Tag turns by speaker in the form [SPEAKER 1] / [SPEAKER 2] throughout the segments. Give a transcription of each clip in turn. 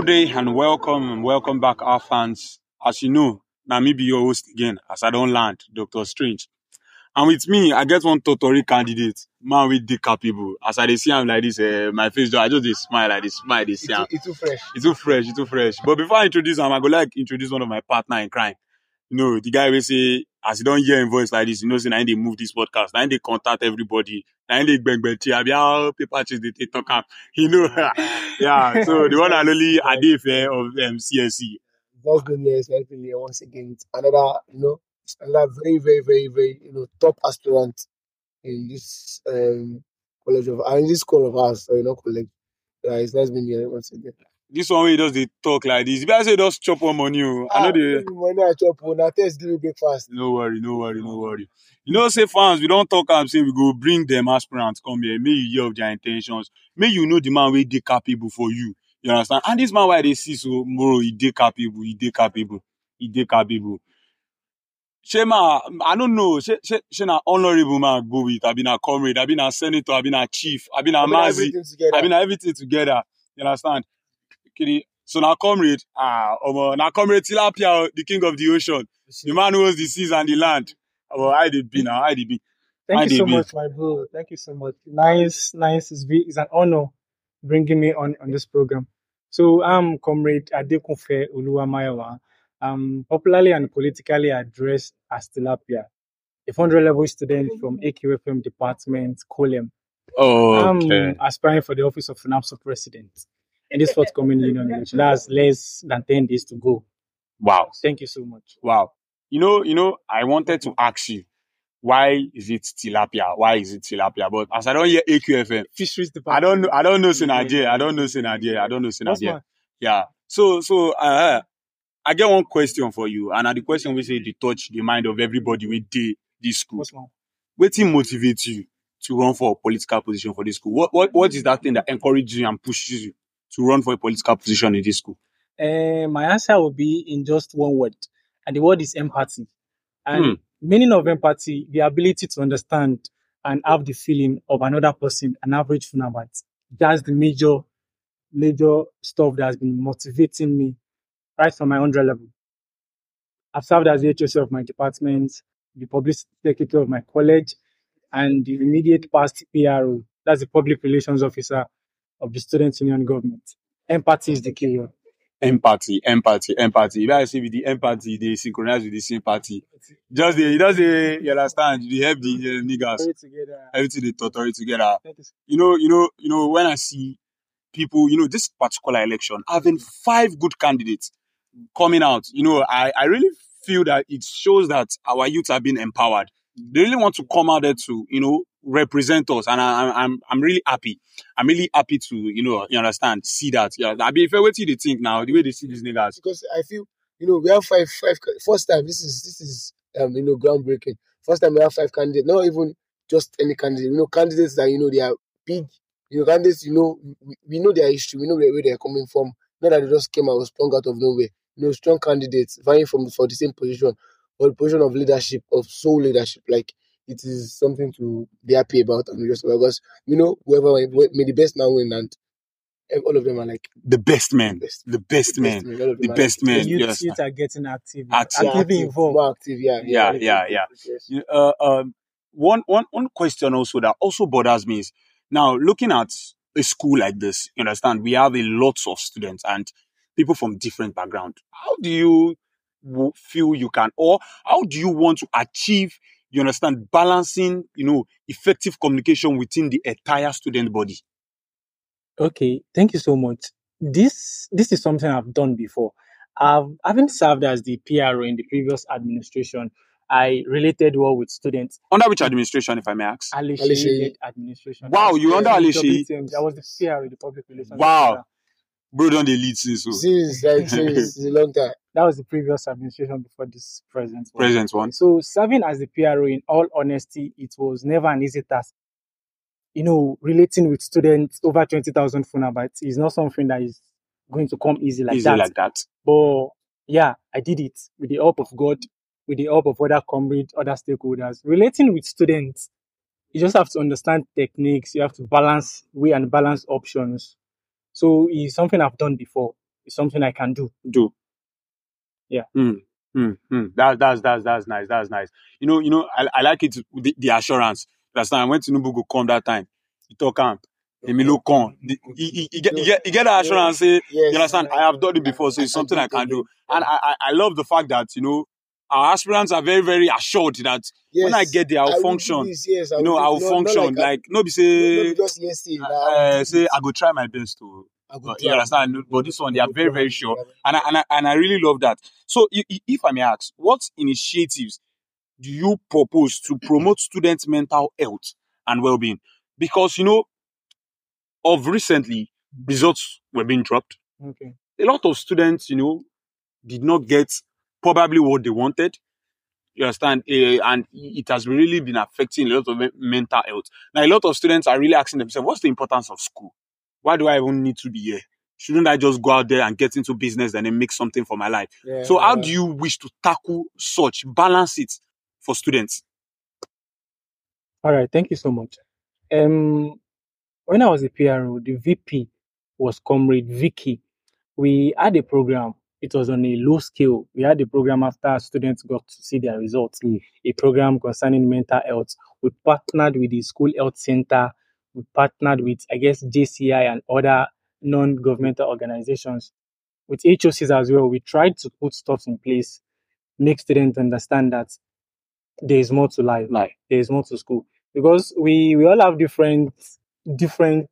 [SPEAKER 1] Good day and welcome and welcome back, our fans. As you know, now me be your host again, as I don't land, Doctor Strange. And with me, I get one Totori candidate, man with the capable. As I see him like this, uh, my face, I just smile like this, smile, dey see
[SPEAKER 2] It's too, it's too fresh.
[SPEAKER 1] It's too fresh, it's too fresh. But before I introduce him, I go like introduce one of my partner in crime. You know, the guy will say, as you don't hear him voice like this, you know, say, now they move this podcast, now they contact everybody, now they bang bang tea, how paper chase they talk am. You know, yeah. So the one and only Adefe of um, CSC.
[SPEAKER 2] Let's go here, let's here once again. Another, you know, another very, very, very, very, you know, top aspirant in this um college of, in this school of ours, so you know, college. Yeah, it's nice being here once again.
[SPEAKER 1] This one way does they talk like this. If I say just chop one money, oh, I ah, know
[SPEAKER 2] the
[SPEAKER 1] they.
[SPEAKER 2] when I chop, oh, when I test, give me breakfast.
[SPEAKER 1] No worry, no worry, no worry. You know, say fans, we don't talk am say we go bring them aspirants come here. May you hear of their intentions. May you know the man wey dey capable for you. You understand? And this man why they see so, bro, he dey capable, he dey capable, he dey capable. Shema, I don't know. She, she, she na honorable man go with. I been a comrade. I've been a senator. I've been a chief. I've been a mazi.
[SPEAKER 2] everything together.
[SPEAKER 1] I been everything together. You understand? Kidi. So now comrade, ah, omo, now comrade Tilapia, the king of the ocean, the man who owns the seas and the land. Omo, I did be now, I did be.
[SPEAKER 3] Thank
[SPEAKER 1] they
[SPEAKER 3] you so
[SPEAKER 1] be?
[SPEAKER 3] much, my bro. Thank you so much. Nice, nice. It's, be, it's an honor bringing me on on this program. So I'm Comrade Adekunfe Oluwamayawa. I'm popularly and politically addressed as Tilapia, a 100 level student from AQFM department, Colem. Oh I'm
[SPEAKER 1] Okay.
[SPEAKER 3] aspiring for the office of FNAPSO president in this forthcoming union election. That's less than 10 days to go.
[SPEAKER 1] Wow.
[SPEAKER 3] Thank you so much.
[SPEAKER 1] Wow. You know, you know, I wanted to ask you, why is it tilapia? Why is it tilapia? But as I don't hear AQFM,
[SPEAKER 3] Fisheries department.
[SPEAKER 1] I don't know, I don't know Sinadia. I don't know Sinadia. I don't know
[SPEAKER 3] What's
[SPEAKER 1] Sinadia.
[SPEAKER 3] my
[SPEAKER 1] Yeah. So, so, uh, I get one question for you. And uh, the question we say they touch the mind of everybody with the, this school.
[SPEAKER 3] what's my
[SPEAKER 1] Wetin motivates you to run for a political position for this school? What, what, what is that thing that encourages you and pushes you to run for a political position in this school?
[SPEAKER 3] Uh, my answer will be in just one word, and the word is empathy. And
[SPEAKER 1] Hmm.
[SPEAKER 3] meaning of empathy, the ability to understand and have the feeling of another person, an average FUNAABite. That's the major, major stuff that has been motivating me right from my 100 level. I've served as the HSO of my department, the publicity secretary of my college, and the immediate past PRO. That's the public relations officer of the student union government. Empathy is the key word.
[SPEAKER 1] Empathy, empathy, empathy. If I say with the empathy, they synchronize with the sympathy. Just the, just the, you understand? They help the uh, niggas.
[SPEAKER 3] Together.
[SPEAKER 1] Everything they totally together.
[SPEAKER 3] You.
[SPEAKER 1] You know, you know, you know, when I see people, you know, this particular election having five good candidates coming out, you know, I, I really feel that it shows that our youth are being empowered. They really want to come out there to, you know, represent us. And I, I'm, I'm, really happy. I'm really happy to, you know, you understand, see that. Yeah. I mean, if I wait till they think now, the way they see these niggas.
[SPEAKER 2] because I feel you know we have five five first time this is this is um you know groundbreaking first time we have five candidates not even just any candidate you know candidates that you know they are big you know candidates you know we, we know their history we know where, where they are coming from not that they just came out sprung out of nowhere you know strong candidates vying from for the same position or the position of leadership of sole leadership like it is something to be happy about and just because you know whoever made the best man win and all of them are like
[SPEAKER 1] The best men.
[SPEAKER 2] best
[SPEAKER 1] The best
[SPEAKER 2] the best men all of
[SPEAKER 1] The
[SPEAKER 2] them are
[SPEAKER 1] best
[SPEAKER 2] like,
[SPEAKER 1] men.
[SPEAKER 3] youth,
[SPEAKER 1] yes.
[SPEAKER 3] youth are getting active,
[SPEAKER 1] Active.
[SPEAKER 2] yeah,
[SPEAKER 3] actively
[SPEAKER 2] active,
[SPEAKER 3] involved.
[SPEAKER 2] more active, yeah,
[SPEAKER 1] Yeah,
[SPEAKER 2] yes,
[SPEAKER 1] yeah, yeah.
[SPEAKER 2] yes, yes.
[SPEAKER 1] You- Uh, um, one, one, one question also that also bothers me is now looking at a school like this, you understand, we have a lots of students and people from different background. How do you feel you can, or how do you want to achieve, you understand, balancing, you know, effective communication within the entire student body?
[SPEAKER 3] Okay, thank you so much. This this is something I've done before. I've having served as the PRO in the previous administration. I related well with students.
[SPEAKER 1] Under which administration, if I may ask?
[SPEAKER 3] Ali
[SPEAKER 2] Ali
[SPEAKER 3] Sheyi
[SPEAKER 2] Sheyi.
[SPEAKER 3] led administration.
[SPEAKER 1] Wow, you under Ali
[SPEAKER 3] WTMs.
[SPEAKER 1] Sheyi?
[SPEAKER 3] I was the PRO, the public relations
[SPEAKER 1] Wow.
[SPEAKER 3] officer.
[SPEAKER 1] Bro, don't they lead since so
[SPEAKER 2] Since like since it's a long time.
[SPEAKER 3] That was the previous administration before this present one.
[SPEAKER 1] present one?
[SPEAKER 3] So serving as the PRO, in all honesty, it was never an easy task. You know, relating with students over twenty thousand FUNAABites is not something that is going to come easy like
[SPEAKER 1] Easy
[SPEAKER 3] that.
[SPEAKER 1] like that.
[SPEAKER 3] But yeah, I did it with the help of God, with the help of other comrades, other stakeholders. Relating with students, you just have to understand techniques. You have to balance, weigh and balance options. So it's something I've done before. It's something I can do.
[SPEAKER 1] do.
[SPEAKER 3] Yeah.
[SPEAKER 1] Hmm. Hmm. Hmm. That, that's that's that's nice. That's nice. You know, you know, I, I like it the, the assurance. Last time I went to Nubu come that time. He talk camp. Emilio come. He, he, he, get, he get he get that assurance. Say,
[SPEAKER 2] Yes.
[SPEAKER 1] you understand? I have done it before, so it's something I can do. And I, I I love the fact that you know our aspirants are very very assured that when I get there, I'll
[SPEAKER 2] I will
[SPEAKER 1] function.
[SPEAKER 2] this, yes, I
[SPEAKER 1] You know, I'll
[SPEAKER 2] no, not
[SPEAKER 1] function.
[SPEAKER 2] like,
[SPEAKER 1] Like, no, be
[SPEAKER 2] I, no,
[SPEAKER 1] say,
[SPEAKER 2] just yes, say,
[SPEAKER 1] uh, say I go try my best to.
[SPEAKER 2] I go
[SPEAKER 1] But
[SPEAKER 2] try.
[SPEAKER 1] you understand? But this one, they are very, very sure. And I, and I, and I really love that. So i- i- if I may ask, what initiatives do you propose to promote students' mental health and well-being? Because, you know, of recently, results were being dropped.
[SPEAKER 3] Okay.
[SPEAKER 1] A lot of students, you know, did not get probably what they wanted. You understand? Eh, and it has really been affecting a lot of men- mental health. Now, a lot of students are really asking themselves, what's the importance of school? Why do I even need to be here? Shouldn't I just go out there and get into business and then make something for my life?
[SPEAKER 2] Yeah,
[SPEAKER 1] So how
[SPEAKER 2] yeah.
[SPEAKER 1] do you wish to tackle such, balance it for students?
[SPEAKER 3] All right. Thank you so much. Um, when I was a PRO, the VP was Comrade Vicky. We had a program. It was on a low scale. We had a program after students got to see their results. A program concerning mental health. We partnered with the school health center. We partnered with, I guess, JCI and other non-governmental organizations. With HOCs as well, we tried to put stuff in place, make students understand that there is more to life
[SPEAKER 1] Like,
[SPEAKER 3] there is more to school because we we all have different different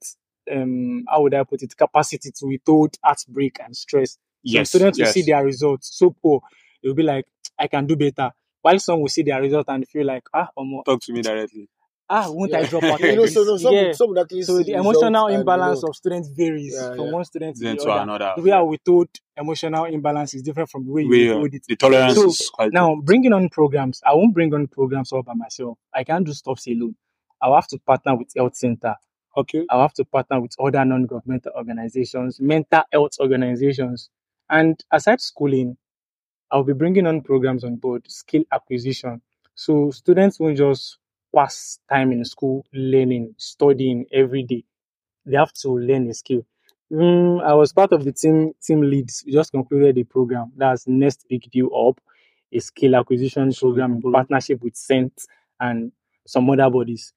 [SPEAKER 3] um how would I put it capacity to withhold heartbreak and stress. Some
[SPEAKER 1] yes,
[SPEAKER 3] students will see their results so poor, they'll be like, I can do better. While some will see their result and feel like, ah, omo,
[SPEAKER 1] Talk to me directly.
[SPEAKER 3] ah, won't I
[SPEAKER 2] Yeah.
[SPEAKER 3] drop out?
[SPEAKER 2] you know,
[SPEAKER 3] this?
[SPEAKER 2] so no, some,
[SPEAKER 3] yeah.
[SPEAKER 2] some
[SPEAKER 3] So the emotional imbalance of students varies
[SPEAKER 2] Yeah,
[SPEAKER 3] from
[SPEAKER 2] yeah.
[SPEAKER 3] one student to the
[SPEAKER 1] to
[SPEAKER 3] other.
[SPEAKER 1] another.
[SPEAKER 3] The way I we told emotional imbalance is different from the way you
[SPEAKER 1] We, uh,
[SPEAKER 3] withhold it.
[SPEAKER 1] the tolerance
[SPEAKER 3] So,
[SPEAKER 1] is quite
[SPEAKER 3] Now, bringing on programs, I won't bring on programs all by myself. I can't do stuff alone. I'll have to partner with health center.
[SPEAKER 1] okay.
[SPEAKER 3] I'll have to partner with other non-governmental organizations, mental health organizations. And aside schooling, I'll be bringing on programs on board, skill acquisition. So students won't just pass time in school learning, studying every day. They have to learn a skill. Mm, I was part of the team team leads. We just concluded the program. That's next big deal up, a skill acquisition program in partnership with Cent and some other bodies.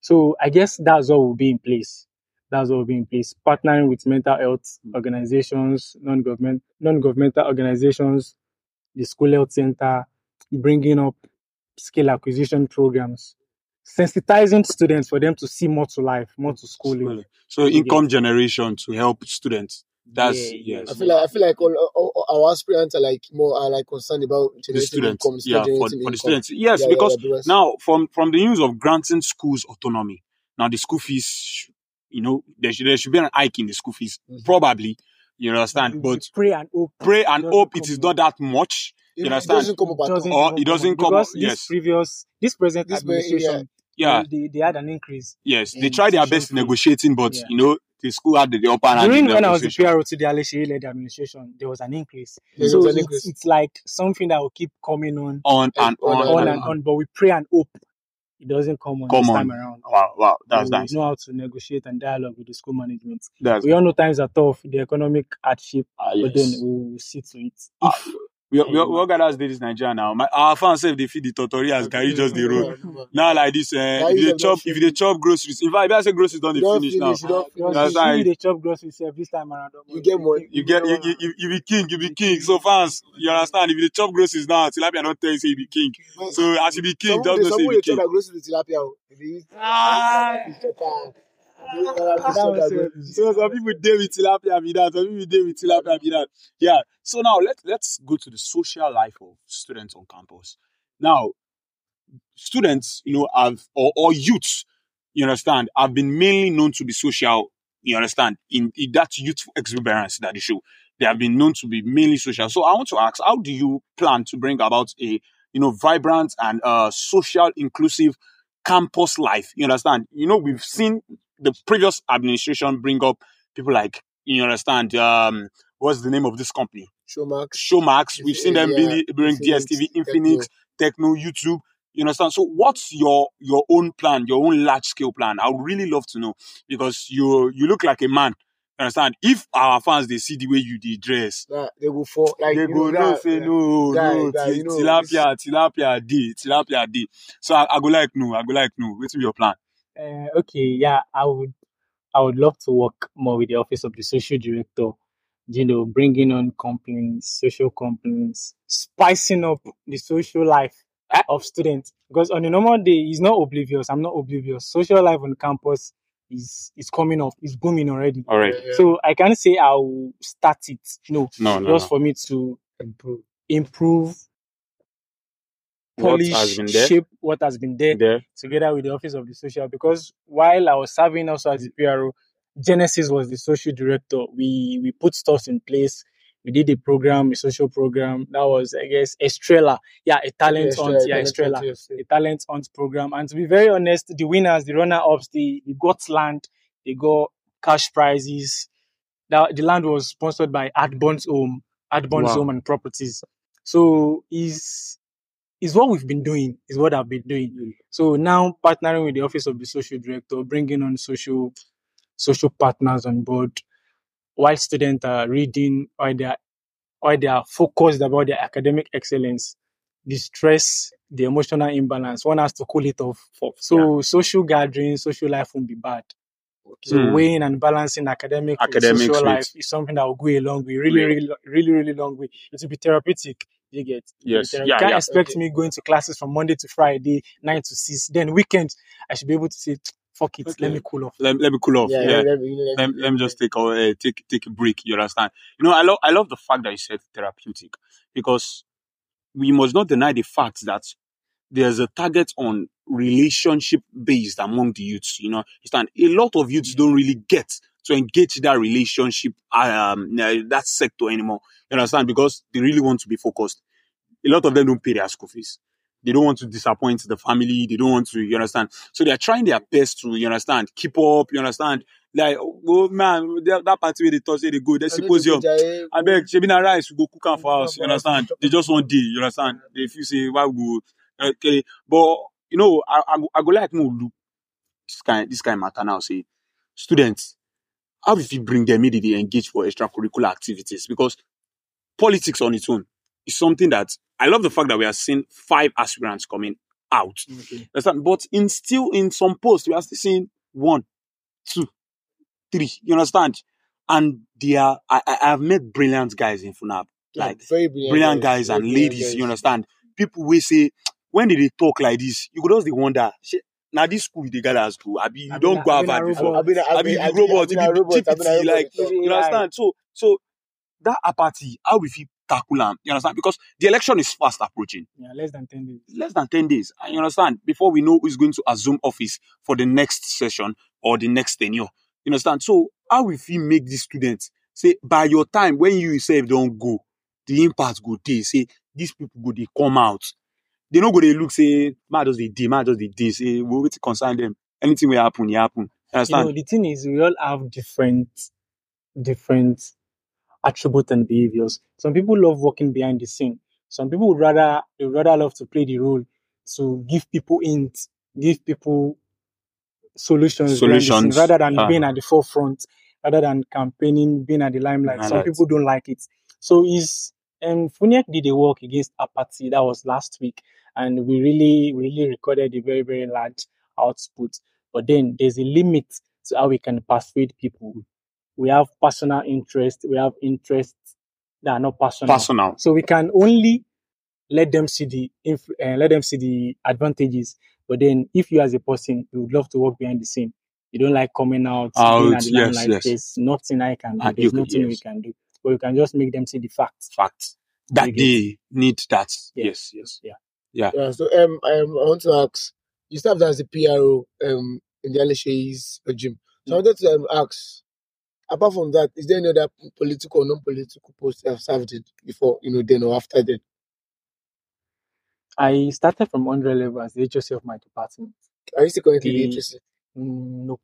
[SPEAKER 3] So I guess that's what will be in place. That's what will be in place. Partnering with mental health organizations, non-government, non-governmental organizations, the school health center, bringing up skill acquisition programs, sensitizing students for them to see more to life, more to schooling.
[SPEAKER 1] So
[SPEAKER 3] You
[SPEAKER 1] income generation to help students. That's
[SPEAKER 3] Yeah,
[SPEAKER 1] yes.
[SPEAKER 2] I feel like I feel like all, all, all our aspirants are like more are like concerned about
[SPEAKER 1] the
[SPEAKER 2] generating
[SPEAKER 1] students.
[SPEAKER 2] income,
[SPEAKER 1] Yeah, for, for the
[SPEAKER 2] income.
[SPEAKER 1] students. Yes,
[SPEAKER 2] Yeah, yeah,
[SPEAKER 1] because
[SPEAKER 2] yeah,
[SPEAKER 1] now from from the news of granting schools autonomy, now the school fees, sh- you know, there should there should be an hike in the school fees,
[SPEAKER 2] Mhm.
[SPEAKER 1] probably. You understand?
[SPEAKER 3] We
[SPEAKER 1] But
[SPEAKER 3] pray and hope.
[SPEAKER 1] pray and
[SPEAKER 3] doesn't
[SPEAKER 1] hope it
[SPEAKER 3] come
[SPEAKER 1] not that much. You
[SPEAKER 2] It- it
[SPEAKER 1] understand?
[SPEAKER 2] doesn't come up at
[SPEAKER 3] doesn't.
[SPEAKER 1] Or
[SPEAKER 3] even
[SPEAKER 1] it doesn't come
[SPEAKER 3] because
[SPEAKER 1] up-
[SPEAKER 3] this
[SPEAKER 1] yes.
[SPEAKER 3] previous this present
[SPEAKER 2] This way,
[SPEAKER 3] administration
[SPEAKER 1] Yeah,
[SPEAKER 3] they, they had an increase
[SPEAKER 1] yes. They
[SPEAKER 3] in
[SPEAKER 1] try their best
[SPEAKER 3] fee.
[SPEAKER 1] negotiating, but
[SPEAKER 3] Yeah.
[SPEAKER 1] you know, the school had the, the upper hand.
[SPEAKER 3] during when I was the
[SPEAKER 1] negotiation.
[SPEAKER 3] PRO to the Aleshe led administration there was an increase
[SPEAKER 2] There
[SPEAKER 3] so
[SPEAKER 2] was an
[SPEAKER 3] it's,
[SPEAKER 2] increase.
[SPEAKER 3] it's like something that will keep coming on
[SPEAKER 1] on and
[SPEAKER 2] On
[SPEAKER 1] on,
[SPEAKER 2] and
[SPEAKER 3] on
[SPEAKER 1] and
[SPEAKER 3] and
[SPEAKER 1] on.
[SPEAKER 3] on but we pray and hope it doesn't come on
[SPEAKER 1] Come
[SPEAKER 3] this
[SPEAKER 1] on.
[SPEAKER 3] time around.
[SPEAKER 1] Wow, wow, that's
[SPEAKER 3] we
[SPEAKER 1] nice.
[SPEAKER 3] know how to negotiate and dialogue with the school management.
[SPEAKER 1] That's
[SPEAKER 3] we all know times are tough the economic hardship
[SPEAKER 1] ah,
[SPEAKER 3] but then we will see to it.
[SPEAKER 1] Ah,
[SPEAKER 3] if
[SPEAKER 1] We we we all gather did this Nigeria now. My our fans say they feed the totori as Gary just the road. Now like this, uh, if they chop, if they chop groceries, in fact, if I say groceries don't they
[SPEAKER 2] don't
[SPEAKER 1] finish
[SPEAKER 2] finish,
[SPEAKER 1] now. That's
[SPEAKER 3] if
[SPEAKER 1] why-
[SPEAKER 3] dey chop groceries sef this time around
[SPEAKER 2] You get money.
[SPEAKER 1] You get you, you, you, you be king, you be king. So fans, you understand? If they chop groceries now, Tilapia don't tell you say you be king. So as you be king,
[SPEAKER 2] some people
[SPEAKER 1] don't say
[SPEAKER 2] some
[SPEAKER 1] you
[SPEAKER 2] people
[SPEAKER 1] be
[SPEAKER 2] dey chop
[SPEAKER 1] king.
[SPEAKER 2] their groceries tilapia o. They use-
[SPEAKER 1] Ah,
[SPEAKER 2] they chop am. They use-
[SPEAKER 3] That
[SPEAKER 2] they chop
[SPEAKER 3] was
[SPEAKER 2] their
[SPEAKER 3] it.
[SPEAKER 2] groceries.
[SPEAKER 1] so some people deal with tilapia be that, some people deal with tilapia be that. Yeah. So now let let's go to the social life of students on campus. Now, students, you know, have or, or youths, you understand, have been mainly known to be social, you understand, in, in that youthful exuberance that they show. They have been known to be mainly social. So I want to ask, how do you plan to bring about a you know vibrant and uh social inclusive campus life? You understand? You know, we've seen the previous administration bring up people like you understand, um what's the name of this company?
[SPEAKER 2] Showmax.
[SPEAKER 1] Showmax. We've seen them
[SPEAKER 2] Yeah,
[SPEAKER 1] bring, DSTV. Infinix, Tecno, YouTube. You understand? So what's your your own plan, your own large scale plan? I would really love to know because you you look like a man You understand? If our fans they see the way you they dress,
[SPEAKER 2] Nah, they go for like
[SPEAKER 1] they go no say no, no,
[SPEAKER 2] guy,
[SPEAKER 1] ti-
[SPEAKER 2] you know,
[SPEAKER 1] tilapia, tilapia day, tilapia day. So I, I go like no, I go like no. What's your plan?
[SPEAKER 3] Uh, okay, yeah, I would, I would love to work more with the office of the social director. You know, bringing on complaints, social complaints, spicing up the social life of students. Because on a normal day, he's not oblivious. I'm not oblivious. Social life on campus is is coming up. It's booming already.
[SPEAKER 1] All right.
[SPEAKER 2] Yeah, yeah.
[SPEAKER 3] So I can't say I'll start it. No,
[SPEAKER 1] No, no,
[SPEAKER 3] just
[SPEAKER 1] no.
[SPEAKER 3] for me to
[SPEAKER 2] improve.
[SPEAKER 3] improve,
[SPEAKER 1] What has
[SPEAKER 3] polish,
[SPEAKER 1] been there?
[SPEAKER 3] shape what has been there
[SPEAKER 1] There.
[SPEAKER 3] together with the office of the social because while I was serving also as the PRO, Genesis was the social director. We we put stuff in place. We did a program, a social program. That was, I guess, Estrella. Yeah, a talent
[SPEAKER 2] Yes,
[SPEAKER 3] hunt.
[SPEAKER 2] yeah,
[SPEAKER 3] Yeah,
[SPEAKER 2] talent
[SPEAKER 3] Estrella.
[SPEAKER 2] yes,
[SPEAKER 3] A talent hunt program. And to be very honest, the winners, the runner ups, they, they got land, they got cash prizes. That the land was sponsored by Adbon's Home, Adbon's
[SPEAKER 1] Wow.
[SPEAKER 3] Home and Properties. So is is what we've been doing, is what I've been doing. So now partnering with the office of the social director, bringing on social social partners on board, while students are reading, while they are while they are focused about their academic excellence, the stress, the emotional imbalance, one has to cool it off. So social gatherings, social life won't be bad. So
[SPEAKER 1] Hmm.
[SPEAKER 3] weighing and balancing academic
[SPEAKER 1] academic
[SPEAKER 3] social life is something that will go a long way, really, really, really, really long way. It will be therapeutic. You get? It
[SPEAKER 1] Yes. Yeah,
[SPEAKER 3] You can't
[SPEAKER 1] yeah.
[SPEAKER 3] expect
[SPEAKER 2] Okay.
[SPEAKER 3] me going to classes from Monday to Friday, nine to six. Then weekend, I should be able to say, "Fuck it, let me cool off."
[SPEAKER 1] Let, let me cool off.
[SPEAKER 2] Yeah,
[SPEAKER 1] Yeah.
[SPEAKER 2] let me- you know,
[SPEAKER 1] let, let me just take a uh, take take a break. You understand? You know, I love I love the fact that you said therapeutic because we must not deny the fact that there's a target on relationship based among the youths. You know, you understand? A lot of youths don't really get to engage that relationship um that sector anymore. You understand? Because they really want to be focused. A lot of them don't pay their school fees. They don't want to disappoint the family. They don't want to, you understand? So they're trying their best to, you understand, keep up, you understand? Like, oh man, that, party where they touch, they go,
[SPEAKER 2] know
[SPEAKER 1] symposium. I beg, shebi na rice, we go cook am for us, you understand? They just
[SPEAKER 2] want
[SPEAKER 1] day, you understand? They feel say, why we go, okay. But, you know, I, I, go- I go like more look this kind, this kind matter now, say, students, how if you bring them, maybe they engage for extracurricular activities? Because politics on its own is something that, I love the fact that we are seeing five aspirants coming out.
[SPEAKER 3] Okay.
[SPEAKER 1] Understand? But in still in some posts, we are still seeing one, two, three. You understand? And they are I, I I've met brilliant guys in FUNAAB.
[SPEAKER 2] Yeah,
[SPEAKER 1] Like
[SPEAKER 2] very brilliant,
[SPEAKER 1] brilliant guys and
[SPEAKER 2] brilliant
[SPEAKER 1] ladies,
[SPEAKER 2] guys.
[SPEAKER 1] you understand? People will say, when did they talk like this? You could also wonder, "Shey, now this school they gather as school. Abi, you
[SPEAKER 3] Abi
[SPEAKER 1] don't go
[SPEAKER 3] abi
[SPEAKER 1] Harvard before.
[SPEAKER 2] I've been, I've
[SPEAKER 1] Abi, you
[SPEAKER 2] I've been,
[SPEAKER 1] robot,
[SPEAKER 2] I've
[SPEAKER 1] you
[SPEAKER 2] a
[SPEAKER 1] be
[SPEAKER 2] robot, I've a
[SPEAKER 1] GPT,
[SPEAKER 2] robot.
[SPEAKER 1] like, you understand? So, so that apathy, how we feel tackle am, you understand? Because the election is fast approaching
[SPEAKER 3] Yeah, less than ten days.
[SPEAKER 1] less than 10 days. And you understand? Before we know who's going to assume office for the next session or the next tenure. You understand? So how if we make these students say by your time when you yourself don't go, the impact go dey say these people go they come out. They no go they look say man just they dey, man just they dey say we wait to concern them. Anything will happen, it happen. You
[SPEAKER 3] You
[SPEAKER 1] understand?
[SPEAKER 3] know, the thing is, we all have different, different attributes and behaviors. Some people love working behind the scene. Some people would rather, they would rather love to play the role to give people hints, give people solutions,
[SPEAKER 1] Solutions,
[SPEAKER 3] rather than
[SPEAKER 1] ah.
[SPEAKER 3] being at the forefront, rather than campaigning, being at the limelight. Some people don't like it. So is um Funiak did a work against apathy that was last week, and we really, really recorded a very, very large output. But then there's a limit to how we can persuade people. We have personal interest, we have interests that are not personal.
[SPEAKER 1] Personal.
[SPEAKER 3] So we can only let them see the inf- uh, let them see the advantages. But then, if you as a person, you would love to work behind the scene, you don't like coming out, the
[SPEAKER 1] yes,
[SPEAKER 3] limelight.
[SPEAKER 1] yes.
[SPEAKER 3] There's nothing I can do.
[SPEAKER 1] Ah,
[SPEAKER 3] There's nothing we can do. But you can just make them see the facts.
[SPEAKER 1] Facts That
[SPEAKER 3] You
[SPEAKER 1] they need that.
[SPEAKER 3] Yeah.
[SPEAKER 1] Yes, yes.
[SPEAKER 3] Yeah.
[SPEAKER 2] Yeah, so um, um, I want to ask, you served as the PRO um in the Alishay's regime. So I wanted to um, ask, apart from that, is there any other political or non-political post you have served in before, you know, then or after then?
[SPEAKER 3] I started from under level as the HOC of my department.
[SPEAKER 2] Are you still currently
[SPEAKER 3] The-
[SPEAKER 2] interested?
[SPEAKER 3] Mm, no.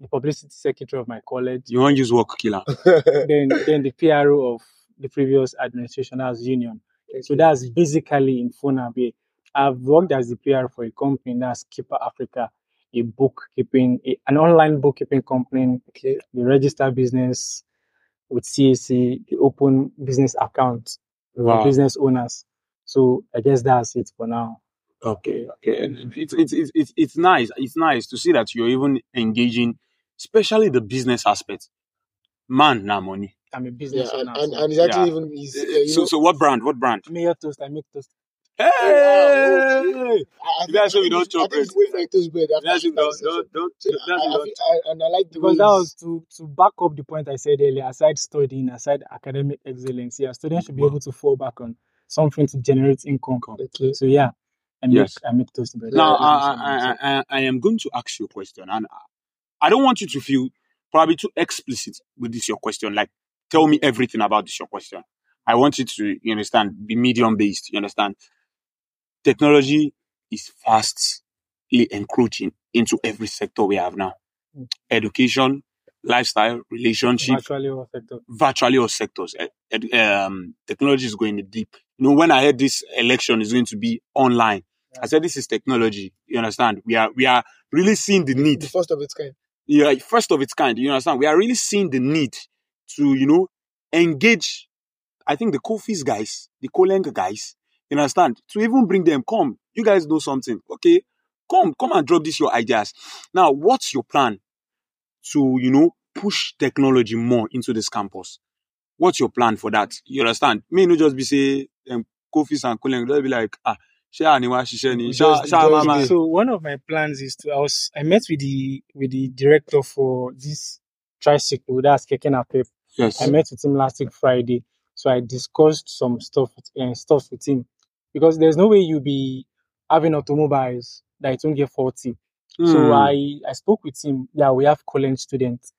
[SPEAKER 3] The publicity secretary of my college,
[SPEAKER 1] You want use work killer.
[SPEAKER 3] then then the PRO of the previous administration as union. So that's basically in Funabe. I've worked as the PR for a company that's Kippa Africa. a bookkeeping, a, an online bookkeeping company.
[SPEAKER 2] Okay.
[SPEAKER 3] They register business with CAC, they open business accounts for business owners. So I guess that's it for now.
[SPEAKER 1] Okay, okay. It's, it's, it's, it's, it's nice. It's nice to see that you're even engaging, especially the business aspect. Man, now money.
[SPEAKER 3] I'm a business
[SPEAKER 2] and,
[SPEAKER 3] owner.
[SPEAKER 2] and,
[SPEAKER 3] so
[SPEAKER 2] and it's actually
[SPEAKER 1] Yeah.
[SPEAKER 2] even is uh, you
[SPEAKER 1] So,
[SPEAKER 2] know
[SPEAKER 1] so what brand? What brand?
[SPEAKER 3] mayor toast, I make toast.
[SPEAKER 1] Hey!
[SPEAKER 2] I, I
[SPEAKER 1] You guys we don't chop
[SPEAKER 2] think it's way for toast bread
[SPEAKER 1] That's
[SPEAKER 2] she
[SPEAKER 1] don't, don't, don't,
[SPEAKER 2] So
[SPEAKER 1] that's
[SPEAKER 2] I,
[SPEAKER 1] don't.
[SPEAKER 2] feel- I, and I like the
[SPEAKER 3] Because
[SPEAKER 2] way
[SPEAKER 3] that was to to back up the point I said earlier. Aside studying, aside academic excellence, yeah, students should be able to fall back on something to generate income.
[SPEAKER 2] okay.
[SPEAKER 3] So yeah, I make
[SPEAKER 1] Yes.
[SPEAKER 3] I make toast bread.
[SPEAKER 1] Now,
[SPEAKER 2] Yeah,
[SPEAKER 1] I, I, I, I, I am going to ask you a question, and I don't want you to feel probably too explicit with this your question. Like, tell me everything about this your question. I want you to, you understand, be medium based. You understand? Technology is fastly encroaching into every sector we have now.
[SPEAKER 3] Mm.
[SPEAKER 1] Education, lifestyle, relationship,
[SPEAKER 3] virtually all sector.
[SPEAKER 1] virtually all sectors. eh, um, technology is going deep. You know, when I heard this election is going to be online, I said this is technology. You understand? We are we are really seeing the need.
[SPEAKER 2] the first of its kind.
[SPEAKER 1] Yeah, first of its kind. You understand? We are really seeing the need to you know engage. I think the Kofi's guys, the Koleng guys, you understand? To even bring them, come, you guys know something, okay? Come, come and drop this your ideas. Now, what's your plan to you know push technology more into this campus? What's your plan for that? You understand? Me no just be say um, Kofi's and Koleng, just be like ah, ṣé àníwá ṣiṣẹ́ ni? Ṣá
[SPEAKER 2] Just-
[SPEAKER 1] ṣá
[SPEAKER 2] just
[SPEAKER 1] máa máa.
[SPEAKER 3] So one of my plans is to I was I met with the with the director for this tricycle that's Keke Napep.
[SPEAKER 1] Yes.
[SPEAKER 3] I met with him last week Friday, so I discussed some stuff uh, stuff with him because there's no way you'll be having automobiles that it won't get faulty. So
[SPEAKER 1] Hmm.
[SPEAKER 3] I I spoke with him. Yeah, we have college students.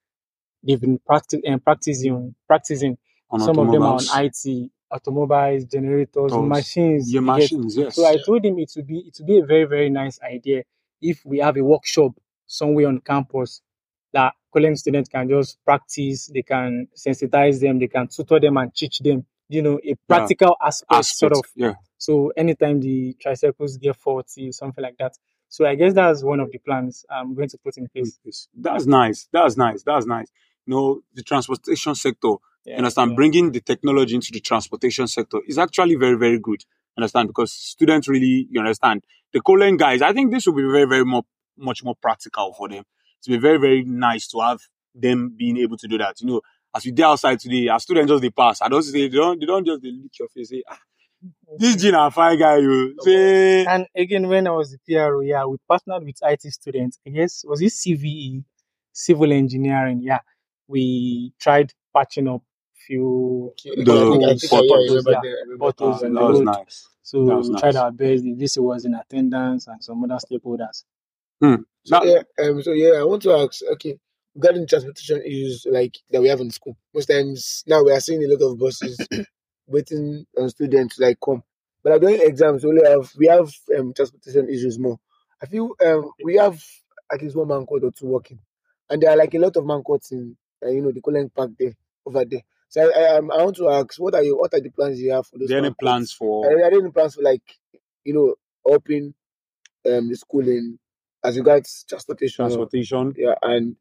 [SPEAKER 3] They've been practi- uh, practicing practicing.
[SPEAKER 1] On
[SPEAKER 3] Some of them are on. IT, automobiles, generators,
[SPEAKER 1] Those-
[SPEAKER 3] machines.
[SPEAKER 1] Your machines, yes.
[SPEAKER 3] So I told him it would be it would be a very very nice idea if we have a workshop somewhere on campus that college students can just practice, they can sensitize them, they can tutor them and teach them, you know, a practical aspect, sort of.
[SPEAKER 1] yeah.
[SPEAKER 3] So anytime the tricycles get faulty, something like that. So I guess that's one of the plans I'm going to put in place.
[SPEAKER 1] That's nice. That's nice. That's nice. You know, the transportation sector,
[SPEAKER 3] Yeah,
[SPEAKER 1] understand,
[SPEAKER 3] yeah.
[SPEAKER 1] bringing the technology into the transportation sector is actually very, very good. Understand? Because students really, you understand, the Colen guys, I think this will be very, very more, much more practical for them. It's be very, very nice to have them being able to do that. You know, as we did outside today, our students just they pass. I don't say they don't they don't just they look your face say, ah, this Gene a fine guy, you say
[SPEAKER 3] And again, when I was the PRO, yeah, we partnered with IT students. I guess was it CVE, civil engineering. Yeah, we tried patching up few
[SPEAKER 2] Okay,
[SPEAKER 1] The
[SPEAKER 2] I think, I yeah, I
[SPEAKER 1] photos,
[SPEAKER 2] remember
[SPEAKER 3] yeah.
[SPEAKER 2] the, I remember
[SPEAKER 3] Photos
[SPEAKER 2] the-
[SPEAKER 3] and
[SPEAKER 1] that was
[SPEAKER 3] road.
[SPEAKER 1] nice.
[SPEAKER 3] So
[SPEAKER 1] That was
[SPEAKER 3] we tried our best. This was in attendance and some other stakeholders.
[SPEAKER 2] So, yeah, um, so yeah, I want to ask, okay, regarding transportation issues like that we have in school. Most times now we are seeing a lot of buses waiting on students like come. But during exams, we only have we have um, transportation issues more. I feel um we have at least one man court or two working, and there are like a lot of man courts in uh, you know the Colin Park there over there. So I, I, um, I want to ask, what are you what are the plans you have for those?
[SPEAKER 1] there any plans for
[SPEAKER 2] Are, are there any plans for like you know helping um the schooling as regards transportation?
[SPEAKER 1] transportation?
[SPEAKER 2] Yeah, and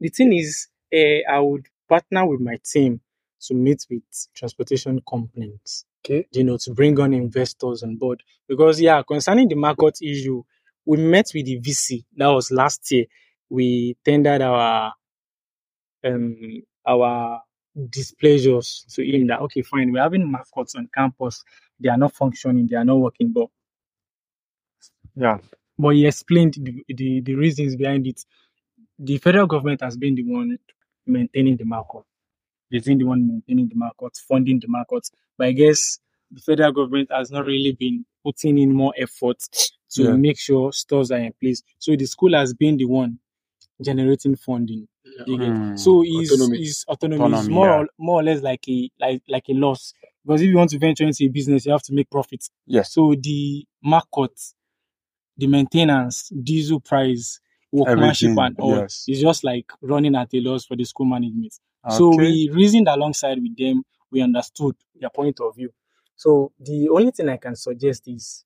[SPEAKER 3] The thing is, uh, I would partner with my team to meet with transportation companies.
[SPEAKER 2] Okay.
[SPEAKER 3] You know, to bring on investors on board. Because yeah, concerning the market issue, we met with the VC. That was last year. We tendered our um our displeasures to him that okay, fine, we're having markets on campus. They are not functioning, they are not working, but
[SPEAKER 1] Yeah.
[SPEAKER 3] But he explained the, the, the reasons behind it. The federal government has been the one maintaining the market. They've been the one maintaining the market, funding the market. But I guess the federal government has not really been putting in more effort to
[SPEAKER 1] Yeah.
[SPEAKER 3] make sure stores are in place. So the school has been the one generating funding.
[SPEAKER 1] Hmm.
[SPEAKER 3] So his
[SPEAKER 2] Autonomy.
[SPEAKER 3] his autonomy, is more
[SPEAKER 1] yeah.
[SPEAKER 3] or, more or less like a like like a loss. Because if you want to venture into a business, you have to make profits.
[SPEAKER 1] Yes.
[SPEAKER 3] So the market, the maintenance, diesel price, workmanship
[SPEAKER 1] Everything,
[SPEAKER 3] and all
[SPEAKER 1] yes.
[SPEAKER 3] is just like running at a loss for the school management. So we reasoned alongside with them. We understood their point of view. So the only thing I can suggest is,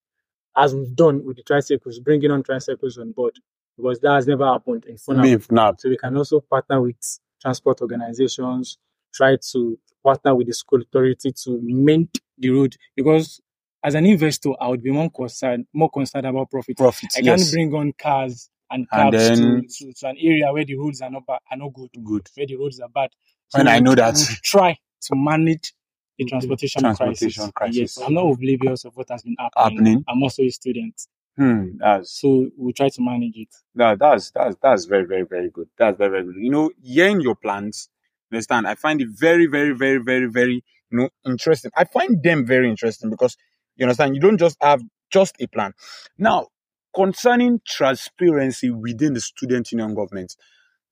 [SPEAKER 3] as we've done with the tricycles, bringing on tricycles on board, because that has never happened in
[SPEAKER 1] FUNAAB. FNAP.
[SPEAKER 3] So we can also partner with transport organizations, try to partner with the school authority to mend the road. Because as an investor, I would be more concerned, more concerned about profit.
[SPEAKER 1] Profit.
[SPEAKER 3] I can't bring on cars and
[SPEAKER 1] And
[SPEAKER 3] cabs
[SPEAKER 1] then-
[SPEAKER 3] to, to, to an area where the roads are not are not good,
[SPEAKER 1] Good.
[SPEAKER 3] where the roads are bad.
[SPEAKER 1] And I know that.
[SPEAKER 3] try to manage the transportation,
[SPEAKER 1] Transportation
[SPEAKER 3] crisis. Yes. I'm not oblivious of what has been happening.
[SPEAKER 1] Happening.
[SPEAKER 3] I'm also a student,
[SPEAKER 1] Hmm. That's
[SPEAKER 3] so we try to manage it.
[SPEAKER 1] that, that's that's that's very very very good. That's very very good. You know, hearing your plans, understand? I find it very very very very very you know interesting. I find them very interesting because you understand. You don't just have just a plan. Now, concerning transparency within the student union government.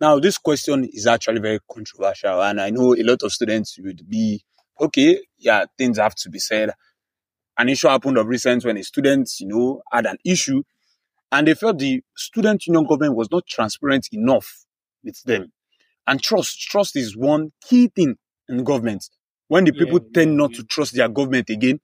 [SPEAKER 1] Now, this question is actually very controversial, and I know a lot of students would be okay. Yeah, things have to be said. An issue happened of recent when a student, you know, had an issue and they felt the student union government was not transparent enough with them. And trust, trust is one key thing in government. When the
[SPEAKER 3] Yeah,
[SPEAKER 1] people tend
[SPEAKER 3] yeah,
[SPEAKER 1] not
[SPEAKER 3] yeah.
[SPEAKER 1] to trust their government again,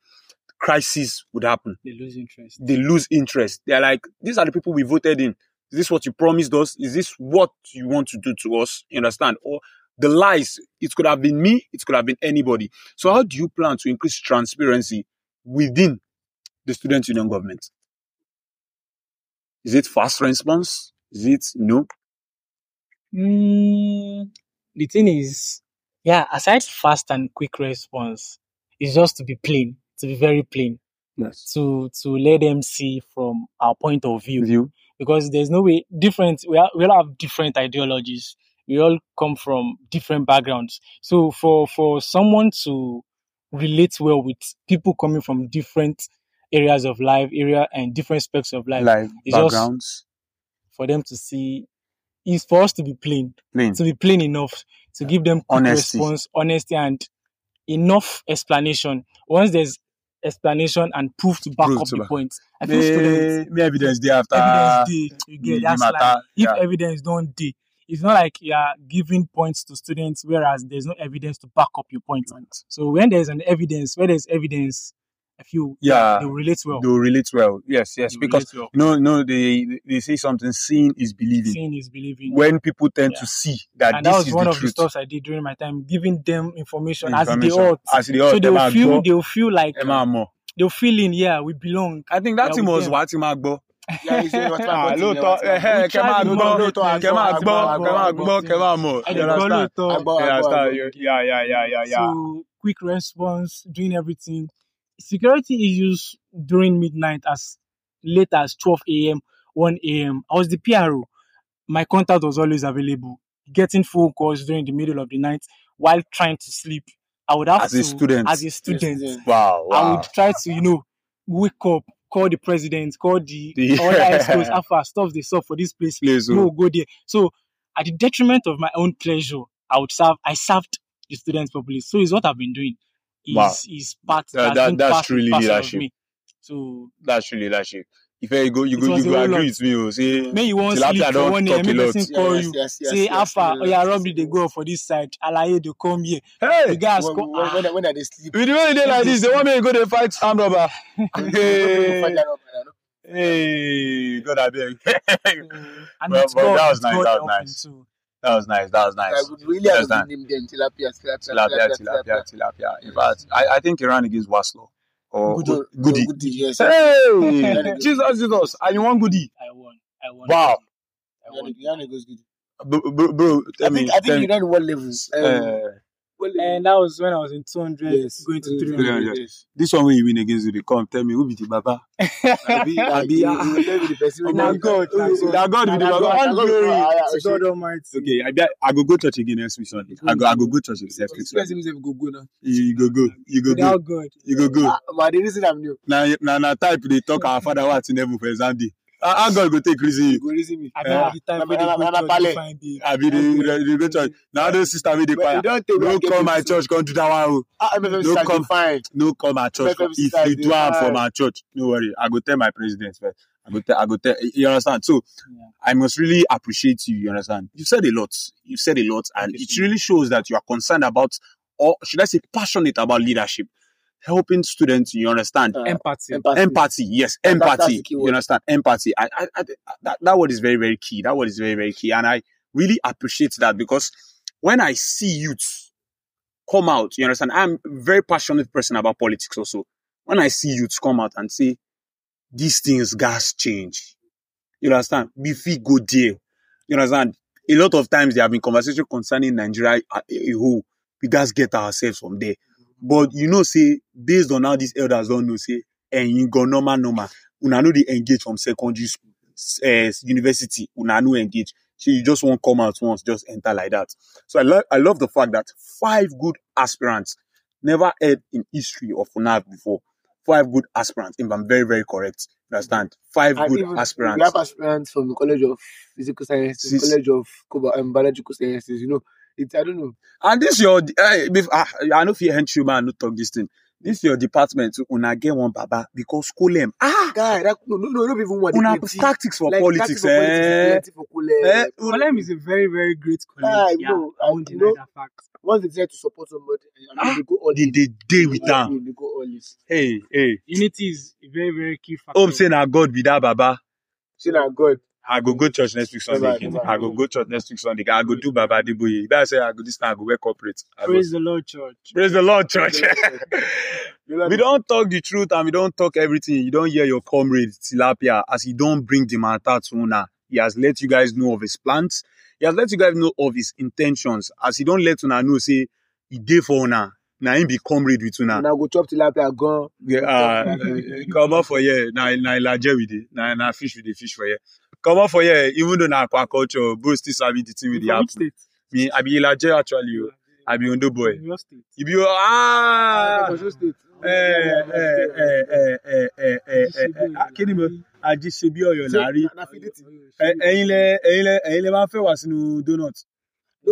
[SPEAKER 1] crisis would happen.
[SPEAKER 3] They lose interest.
[SPEAKER 1] They lose interest. They're like, these are the people we voted in. Is this what you promised us? Is this what you want to do to us? You understand? Or the lies, it could have been me, it could have been anybody. So how do you plan to increase transparency within the student union government? Is it fast response? Is it no?
[SPEAKER 3] Mm, the thing is, yeah, aside fast and quick response, it's just to be plain, to be very plain,
[SPEAKER 1] Yes.
[SPEAKER 3] to to let them see from our point of view.
[SPEAKER 1] View.
[SPEAKER 3] Because there's no way different. We are, we all have different ideologies. We all come from different backgrounds. So for for someone to relate well with people coming from different areas of life, area and different specs of life, just-
[SPEAKER 1] backgrounds.
[SPEAKER 3] for them to see, is for us to be plain
[SPEAKER 1] Plain.
[SPEAKER 3] to be plain enough to give them quick
[SPEAKER 1] Honesty.
[SPEAKER 3] response, honesty, and enough explanation. Once there's explanation and proof to back
[SPEAKER 1] Proof
[SPEAKER 3] up
[SPEAKER 1] to
[SPEAKER 3] the
[SPEAKER 1] back-
[SPEAKER 3] point, I feel students
[SPEAKER 1] Me, evidence day after.
[SPEAKER 3] evidence day you get that's
[SPEAKER 1] matter,
[SPEAKER 3] like if
[SPEAKER 1] yeah.
[SPEAKER 3] evidence don't day. It's not like you are giving points to students, whereas there's no evidence to back up your point. So when there's an evidence, where there's evidence, I feel
[SPEAKER 1] Yeah.
[SPEAKER 3] they relate well.
[SPEAKER 1] They relate well. Yes, yes.
[SPEAKER 3] They
[SPEAKER 1] Because
[SPEAKER 3] well.
[SPEAKER 1] no, no, they they say something. Seeing is believing.
[SPEAKER 3] seeing is believing.
[SPEAKER 1] When people tend
[SPEAKER 3] Yeah.
[SPEAKER 1] to see that
[SPEAKER 3] and that was
[SPEAKER 1] is
[SPEAKER 3] one
[SPEAKER 1] the
[SPEAKER 3] of the
[SPEAKER 1] truth.
[SPEAKER 3] stuff I did during my time, giving them information, as they
[SPEAKER 1] Information.
[SPEAKER 3] ought.
[SPEAKER 1] As they ought.
[SPEAKER 3] so
[SPEAKER 1] they'll
[SPEAKER 3] feel
[SPEAKER 1] Agbo,
[SPEAKER 3] they'll feel like
[SPEAKER 1] Emma Amo.
[SPEAKER 3] they'll feel in yeah we belong.
[SPEAKER 1] I think that
[SPEAKER 3] Yeah,
[SPEAKER 1] thing
[SPEAKER 3] with
[SPEAKER 1] was
[SPEAKER 3] them.
[SPEAKER 1] what him agbo.
[SPEAKER 2] Yeah, you say what
[SPEAKER 1] Ah,
[SPEAKER 2] my body,
[SPEAKER 1] lóòótọ́
[SPEAKER 2] yeah, what my
[SPEAKER 1] ẹ̀hẹ́
[SPEAKER 3] We
[SPEAKER 1] kẹ́ máa
[SPEAKER 3] tried
[SPEAKER 1] gbọ́
[SPEAKER 3] more
[SPEAKER 2] lóòótọ́,
[SPEAKER 1] kẹ́ máa
[SPEAKER 2] àgbọ̀,
[SPEAKER 1] gbọ́
[SPEAKER 2] àgbọ̀,
[SPEAKER 1] kẹ́ máa
[SPEAKER 2] àgbọ̀,
[SPEAKER 1] gbọ́ kẹ́ máa mọ̀.
[SPEAKER 3] I
[SPEAKER 1] You
[SPEAKER 3] dey
[SPEAKER 1] understand?
[SPEAKER 3] follow talk.
[SPEAKER 2] Agbo,
[SPEAKER 1] You
[SPEAKER 2] agbo,
[SPEAKER 1] understand?
[SPEAKER 2] agbo.
[SPEAKER 1] You- Yeah, yeah, yeah, yeah, yeah.
[SPEAKER 3] So quick response, doing everything. Security issues during midnight as late as 12 a.m., 1 a.m. I was the PRO. My contact was always available. Getting phone calls during the middle of the night while trying to sleep. I would have
[SPEAKER 1] As
[SPEAKER 3] to,
[SPEAKER 1] a student.
[SPEAKER 3] as a student,
[SPEAKER 2] student.
[SPEAKER 1] Wow,
[SPEAKER 3] I would try to, you know, wake up, call the president, call the,
[SPEAKER 1] The-
[SPEAKER 3] other experts, alpha stuff they saw for this place.
[SPEAKER 1] Please,
[SPEAKER 3] No,
[SPEAKER 1] oh.
[SPEAKER 3] go there. So, at the detriment of my own pleasure, I would serve. I served the students properly. So, it's what I've been doing. Is
[SPEAKER 1] Wow.
[SPEAKER 3] is part
[SPEAKER 1] That-
[SPEAKER 3] has
[SPEAKER 1] that- that's
[SPEAKER 3] part and
[SPEAKER 1] truly
[SPEAKER 3] parcel of
[SPEAKER 1] leadership.
[SPEAKER 3] me. So,
[SPEAKER 1] That's really leadership. If you go, you go, you go
[SPEAKER 3] whole
[SPEAKER 1] agree with me. Oh, say,
[SPEAKER 3] may you want
[SPEAKER 1] Tilapia
[SPEAKER 3] sleep for
[SPEAKER 1] don't
[SPEAKER 3] one
[SPEAKER 1] talk
[SPEAKER 3] year,
[SPEAKER 1] a
[SPEAKER 3] may
[SPEAKER 1] lot.
[SPEAKER 3] person
[SPEAKER 2] Yeah,
[SPEAKER 3] call
[SPEAKER 2] yes,
[SPEAKER 3] you.
[SPEAKER 2] yes, yes,
[SPEAKER 3] say
[SPEAKER 2] yes,
[SPEAKER 3] Alpha,
[SPEAKER 2] yes,
[SPEAKER 3] oh yeah,
[SPEAKER 2] yes,
[SPEAKER 3] Robbie, they go for this side. Alaye, they come here.
[SPEAKER 1] hey,
[SPEAKER 3] The guys
[SPEAKER 2] When,
[SPEAKER 3] come.
[SPEAKER 2] when, when, ah. when are they sleep?
[SPEAKER 1] with the way they like this, they want me to go to fight armed robber. hey, hey, God, I beg. Mm.
[SPEAKER 3] and
[SPEAKER 1] Well,
[SPEAKER 3] it's
[SPEAKER 1] well,
[SPEAKER 3] God,
[SPEAKER 1] that was nice,
[SPEAKER 3] God
[SPEAKER 1] that was
[SPEAKER 3] helping
[SPEAKER 1] nice.
[SPEAKER 3] too.
[SPEAKER 1] That was nice. That was nice.
[SPEAKER 2] I
[SPEAKER 1] nice.
[SPEAKER 2] would really have
[SPEAKER 1] Understand?
[SPEAKER 2] named them tilapia, tilapia,
[SPEAKER 1] Tilapia, tilapia, tilapia. In fact, I, I think he ran against Waslo or
[SPEAKER 2] Goody.
[SPEAKER 1] Goody.
[SPEAKER 2] Goody, yes.
[SPEAKER 1] Hey, Jesus, Jesus, and you want Goody?
[SPEAKER 3] I won. I won.
[SPEAKER 1] Wow.
[SPEAKER 3] I won.
[SPEAKER 2] Yana goes good.
[SPEAKER 1] Bro, bro, bro tell
[SPEAKER 2] I
[SPEAKER 1] me,
[SPEAKER 2] think, I
[SPEAKER 1] tell
[SPEAKER 2] think you
[SPEAKER 1] me.
[SPEAKER 2] ran what levels? Um,
[SPEAKER 1] Uh,
[SPEAKER 2] what level?
[SPEAKER 3] And that was when I was in 200,
[SPEAKER 2] Yes.
[SPEAKER 3] going to
[SPEAKER 2] Mm,
[SPEAKER 3] 300.
[SPEAKER 2] yes.
[SPEAKER 1] this one when you win against Goody, come tell me who be the Baba?
[SPEAKER 2] Abi,
[SPEAKER 1] Abi,
[SPEAKER 2] Abi, you will tell me the person
[SPEAKER 1] my. God,
[SPEAKER 2] Who is
[SPEAKER 1] God be the Baba.
[SPEAKER 2] God,
[SPEAKER 1] All glory.
[SPEAKER 3] To. God Almighty.
[SPEAKER 1] Okay, I, I go go church again next week Sunday. I go, I go go church next
[SPEAKER 2] This
[SPEAKER 1] week
[SPEAKER 2] person
[SPEAKER 1] Sunday.
[SPEAKER 2] himself go go now.
[SPEAKER 1] You go go, you go go,
[SPEAKER 3] Without God.
[SPEAKER 1] you go go.
[SPEAKER 2] Ah, but the reason I'm new,
[SPEAKER 1] Na na na type they talk our father what in heaven for exam day. How how God go take reason
[SPEAKER 2] you
[SPEAKER 1] you?
[SPEAKER 2] go reason me.
[SPEAKER 3] I don't the time
[SPEAKER 2] Na-
[SPEAKER 3] for the find babe.
[SPEAKER 1] I be the the the go church. Now those sister wey dey
[SPEAKER 2] But
[SPEAKER 1] choir.
[SPEAKER 2] don't
[SPEAKER 1] No come my church, come do that one. oh.
[SPEAKER 2] Ah, MFM
[SPEAKER 1] No come.
[SPEAKER 2] dey fine.
[SPEAKER 1] No come my church.
[SPEAKER 2] MFM
[SPEAKER 1] If
[SPEAKER 2] sister
[SPEAKER 1] you do am for my church, no worry. I go tell my president first. I go tell, I go tell, you understand? So,
[SPEAKER 3] Yeah.
[SPEAKER 1] I must really appreciate you, you understand? You've said a lot. You've said a lot, and it really shows that you are concerned about, or should I say, passionate about leadership. Helping students. You understand?
[SPEAKER 2] Uh,
[SPEAKER 3] Empathy.
[SPEAKER 2] empathy.
[SPEAKER 1] empathy yes
[SPEAKER 2] That-
[SPEAKER 1] empathy
[SPEAKER 2] the key
[SPEAKER 1] you
[SPEAKER 2] word.
[SPEAKER 1] understand empathy I, I, I that, that word is very very key that word is very very key and i really appreciate that because when i see youths come out you understand i'm a very passionate person about politics also when i see youths come out and say these things gas change you understand we fit go there you understand a lot of times there have been conversation concerning nigeria a, a whole we gas get ourselves from there but you know say based on how these elders don know say ẹ̀yin gan normal normal. Una no dey engage from secondary school uh, university. Una no engage. So you just wan come out once just enter like that. So i love i love the fact that five good aspirants never heard in history of FUNAAB before. Five good aspirants if i'm very very correct you understand? Five
[SPEAKER 2] And
[SPEAKER 1] good aspirants.
[SPEAKER 2] We have aspirants from the College of Physical Sciences,
[SPEAKER 1] Sis-
[SPEAKER 2] College of um, Biological Sciences. You know, it's I don't know.
[SPEAKER 1] and this your uh, bef- ah, i no fit hench you man no talk this thing this your department una get one baba because kolem ah
[SPEAKER 2] Guy, that, no, no, no, not even one.
[SPEAKER 1] una tactics for
[SPEAKER 2] Like,
[SPEAKER 1] politics
[SPEAKER 2] tactics for politics,
[SPEAKER 1] eh
[SPEAKER 2] plenty
[SPEAKER 1] eh
[SPEAKER 3] Colem is a very, very great
[SPEAKER 2] Ah,
[SPEAKER 3] colleague.
[SPEAKER 2] you
[SPEAKER 3] yeah,
[SPEAKER 2] know,
[SPEAKER 3] I won't deny
[SPEAKER 2] know-
[SPEAKER 3] that fact.
[SPEAKER 2] Once they decide to support somebody, and
[SPEAKER 1] Ah,
[SPEAKER 2] they go all in.
[SPEAKER 1] dey dey with
[SPEAKER 2] They go all
[SPEAKER 1] am
[SPEAKER 2] in, They go all in.
[SPEAKER 1] hey hey
[SPEAKER 3] Unity is a very, very key factor.
[SPEAKER 1] hope say na god be that baba
[SPEAKER 2] Say na God.
[SPEAKER 1] I go go church next week Sunday again. I go go church next week Sunday. I go do Baba. If I say I go this time, I go wear corporate. I go-
[SPEAKER 3] Praise the Lord, church.
[SPEAKER 1] Praise the Lord, church. We don't talk the truth and we don't talk everything. You don't hear your comrade Tilapia as he don't bring the matter to una. He has let you guys know of his plans. He has let you guys know of his intentions. As he don't let una know, say he dey for una. Na him be comrade with una.
[SPEAKER 2] I go chop tilapia gone.
[SPEAKER 1] Yeah, uh, come on for here. Na na ilaje we dey. Na na fish we dey fish for here. comot for here even though na akwa culture bro still sabi the thing
[SPEAKER 3] wey
[SPEAKER 1] dey
[SPEAKER 3] happen
[SPEAKER 1] me i be ilaje actually i be ondo boy you be ah kí ni mo ajisebi Ọ̀yọ́
[SPEAKER 2] la
[SPEAKER 1] rí ẹ̀yin lẹ ẹ̀yin lẹ ẹ̀yin lẹ máa ń fẹ́ wá sínú donut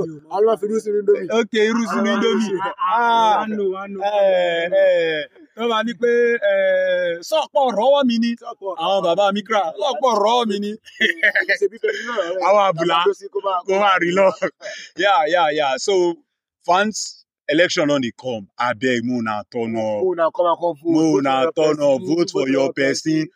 [SPEAKER 2] a ló máa fi irú sínú indomie.
[SPEAKER 1] ok irú sínú indomie. àánú àánú. wọ́n máa ní pé eh, sọ́ọ̀pọ̀ rọ́wọ́ mi ni. Àwọn bàbá mi kra sọ́ọ̀pọ̀ rọ́wọ́ mi ni. Àwọn àbùlà
[SPEAKER 2] kó máa
[SPEAKER 1] rí lọ. yeah yeah yeah. So fans election don dey come. Abeg mo na turn up.
[SPEAKER 2] mo na
[SPEAKER 1] turn up. vote for your person.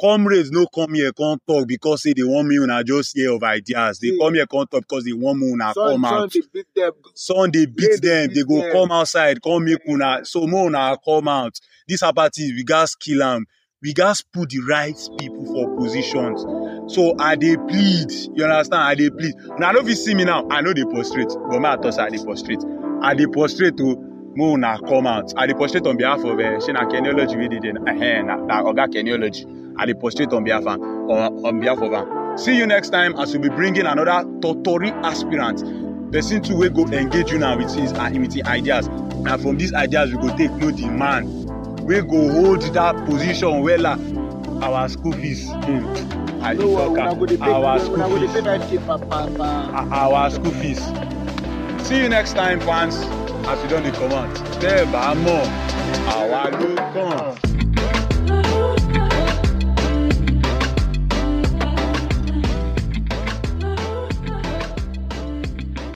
[SPEAKER 1] Comrades no come here come talk because say they want me una just hear of ideas. They
[SPEAKER 2] See.
[SPEAKER 1] come here come talk because they want me una
[SPEAKER 2] Son-
[SPEAKER 1] come out.
[SPEAKER 2] dey beat them.
[SPEAKER 1] Sun dey beat
[SPEAKER 2] dey
[SPEAKER 1] them.
[SPEAKER 2] beat
[SPEAKER 1] They go
[SPEAKER 2] them.
[SPEAKER 1] come outside come make una. So mo una come out. This apathy we gats kill am. We gats put the right people for positions. So I dey plead. You understand? I dey plead. Una no fit see me now. I no dey prostrate. But me I talk say I dey prostrate. I dey prostrate o. Mo una come out. I dey prostrate on behalf of uh, shey na Kenneology wey dey there. Na, na Oga Kenneology. I dey prostrate on behalf am on, on behalf of am. See you next time as we be bringing another Totori aspirant. Person too wey go engage you now with his uh, with him ideas. And from these ideas we go take know the man wey go hold that position wella. Our school fees. Hmm. I
[SPEAKER 2] No,
[SPEAKER 1] talk am. Our school fees.
[SPEAKER 2] pay 5K per- per- per-
[SPEAKER 1] our school fees. See you next time, fans. As we don dey comot. Tẹ́ ẹ bá mọ̀, àwa ló kàn.